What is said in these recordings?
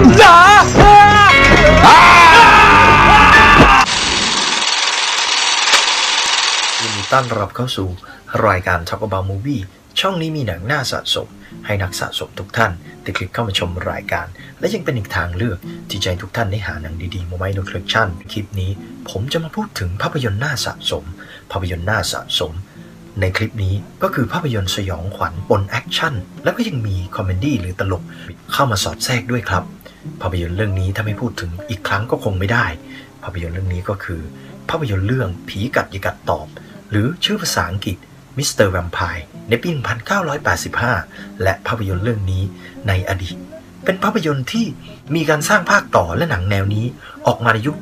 ยินดีต้อนรับเข้าสู่รายการ Talk About Movie ช่องนี้มีหนังน่าสะสม ให้นักสะสมทุกท่านได้คลิกเข้ามาชมรายการ และยังเป็นอีกทางเลือก ที่จะให้ทุกท่านได้หาหนังดีๆมาไว้ในคลิปชั่นคลิปนี้ ผมจะมาพูดถึงภาพยนตร์น่าสะสม ภาพยนตร์น่าสะสม ในคลิปนี้ก็คือภาพยนตร์สยองขวัญปน action แล้วก็ยังมี comedy หรือตลกเข้ามาสอดแทรกด้วยครับ ภาพยนตร์เรื่องนี้ถ้าไม่พูดถึงอีกครั้งก็คงไม่ได้ ภาพยนตร์เรื่องนี้ก็คือ ภาพยนตร์เรื่องผีกัดอย่ากัดตอบ หรือชื่อภาษาอังกฤษ Mr. Vampire ในปี 1985 และภาพยนตร์เรื่องนี้ในอดีต เป็นภาพยนตร์ที่มีการสร้างภาคต่อและหนังแนวนี้ ออกมาในยุค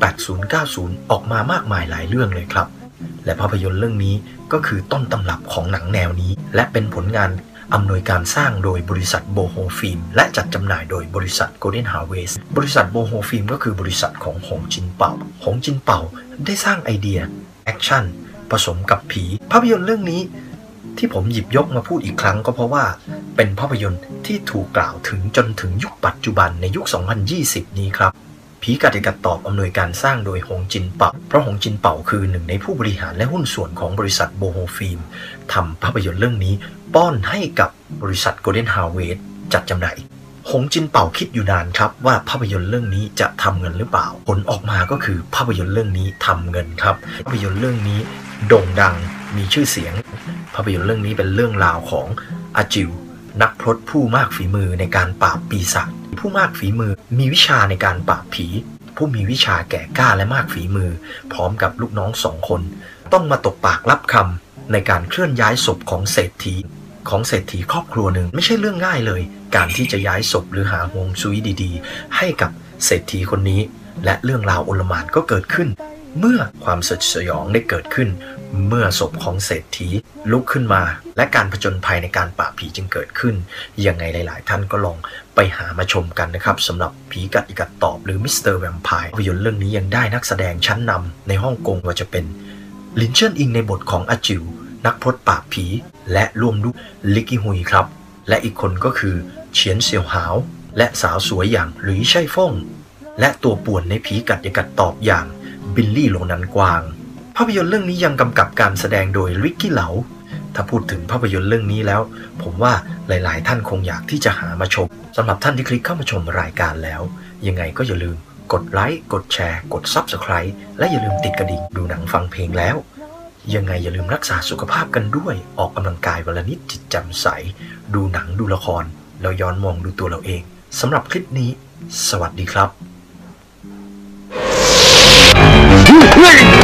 80-90 ออกมามากมายหลายเรื่องเลยครับ และภาพยนตร์เรื่องนี้ก็คือต้นตำรับของหนังแนวนี้ และเป็นผลงาน อำนวยการสร้างโดยบริษัทโบโฮฟิล์มและจัดจำหน่ายโดยบริษัท Golden Harvest บริษัทโบโฮฟิล์มก็คือบริษัทของหงจินเป่าหงจินเป่าได้สร้าง idea action ผสมกับผี ภาพยนตร์เรื่องนี้ที่ผมหยิบยกมาพูดอีกครั้งก็เพราะว่า เป็นภาพยนตร์ที่ถูกกล่าวถึงจนถึงยุคปัจจุบันในยุค 2020 นี้ครับ ผีกัดอย่ากัดตอบอำนวยการสร้างโดยหงจินเป่า เพราะหงจินเป่าคือหนึ่งในผู้บริหารและหุ้นส่วนของบริษัทโบโฮฟิล์มทำภาพยนตร์เรื่องนี้ ป้อนให้กับบริษัท Golden Harvest จัดจำหน่ายหงจินเป่าคิดอยู่นานครับว่าภาพยนตร์เรื่องนี้จะทำเงินหรือเปล่า ผลออกมาก็คือภาพยนตร์เรื่องนี้ทำเงินครับ ภาพยนตร์เรื่องนี้โด่งดังมีชื่อเสียง ภาพยนตร์เรื่องนี้เป็นเรื่องราวของอาจิวนักพรตผู้มากฝีมือในการปราบปีศาจ ผู้มากฝีมือมีวิชาในการปราบผี ผู้มีวิชาแก่กล้าและมากฝีมือ พร้อมกับลูกน้องสองคน ต้องมาตกปากรับคำในการเคลื่อนย้ายศพของเศรษฐี ของเศรษฐีครอบครัวหนึ่งไม่ใช่เรื่องง่ายเลย การที่จะย้ายศพหรือหาฮวงซุยดี ๆ ให้กับเศรษฐีคนนี้ และเรื่องราวโอลมานก็เกิดขึ้น เมื่อความสดสยองได้เกิดขึ้น เมื่อศพของเศรษฐีลุกขึ้นมา และการผจญภัยในการปราบผีจึงเกิดขึ้น ยังไงหลาย ๆ ท่านก็ลองไปหามาชมกันนะครับสำหรับผีกัดอีกัดตอบหรือมิสเตอร์แวมไพร์ภาพยนตร์เรื่องนี้ยังได้นักแสดงชั้นนำในฮ่องกงว่าจะเป็นลินเชินอิงในบทของอาจิว นักพรตปราบผี และร่วมด้วยลิกกิฮุยครับ และอีกคนก็คือเฉียนเสี่ยวหาว และสาวสวยอย่างหลุยไช่ฟงและตัวป่วนในผีกัดยากัดตอบอย่าง บิลลี่โลนันกวาง ภาพยนตร์เรื่องนี้ยังกำกับการแสดงโดยริกกี้เหลา ถ้าพูดถึงภาพยนตร์เรื่องนี้แล้ว ผมว่าหลายๆ ท่านคงอยากที่จะหามาชมสำหรับท่านที่คลิกเข้ามาชมรายการแล้ว ยังไงก็อย่าลืมกดไลค์กดแชร์ กด Subscribe และอย่าลืมติดกระดิ่งดูหนังฟังเพลงแล้ว ยังไงอย่าลืมรักษาสุขภาพกันด้วย ออกกำลังกายวันละนิดจิตจำใส ดูหนังดูละคร แล้วย้อนมองดูตัวเราเองสำหรับคลิปนี้ สวัสดีครับ 嗯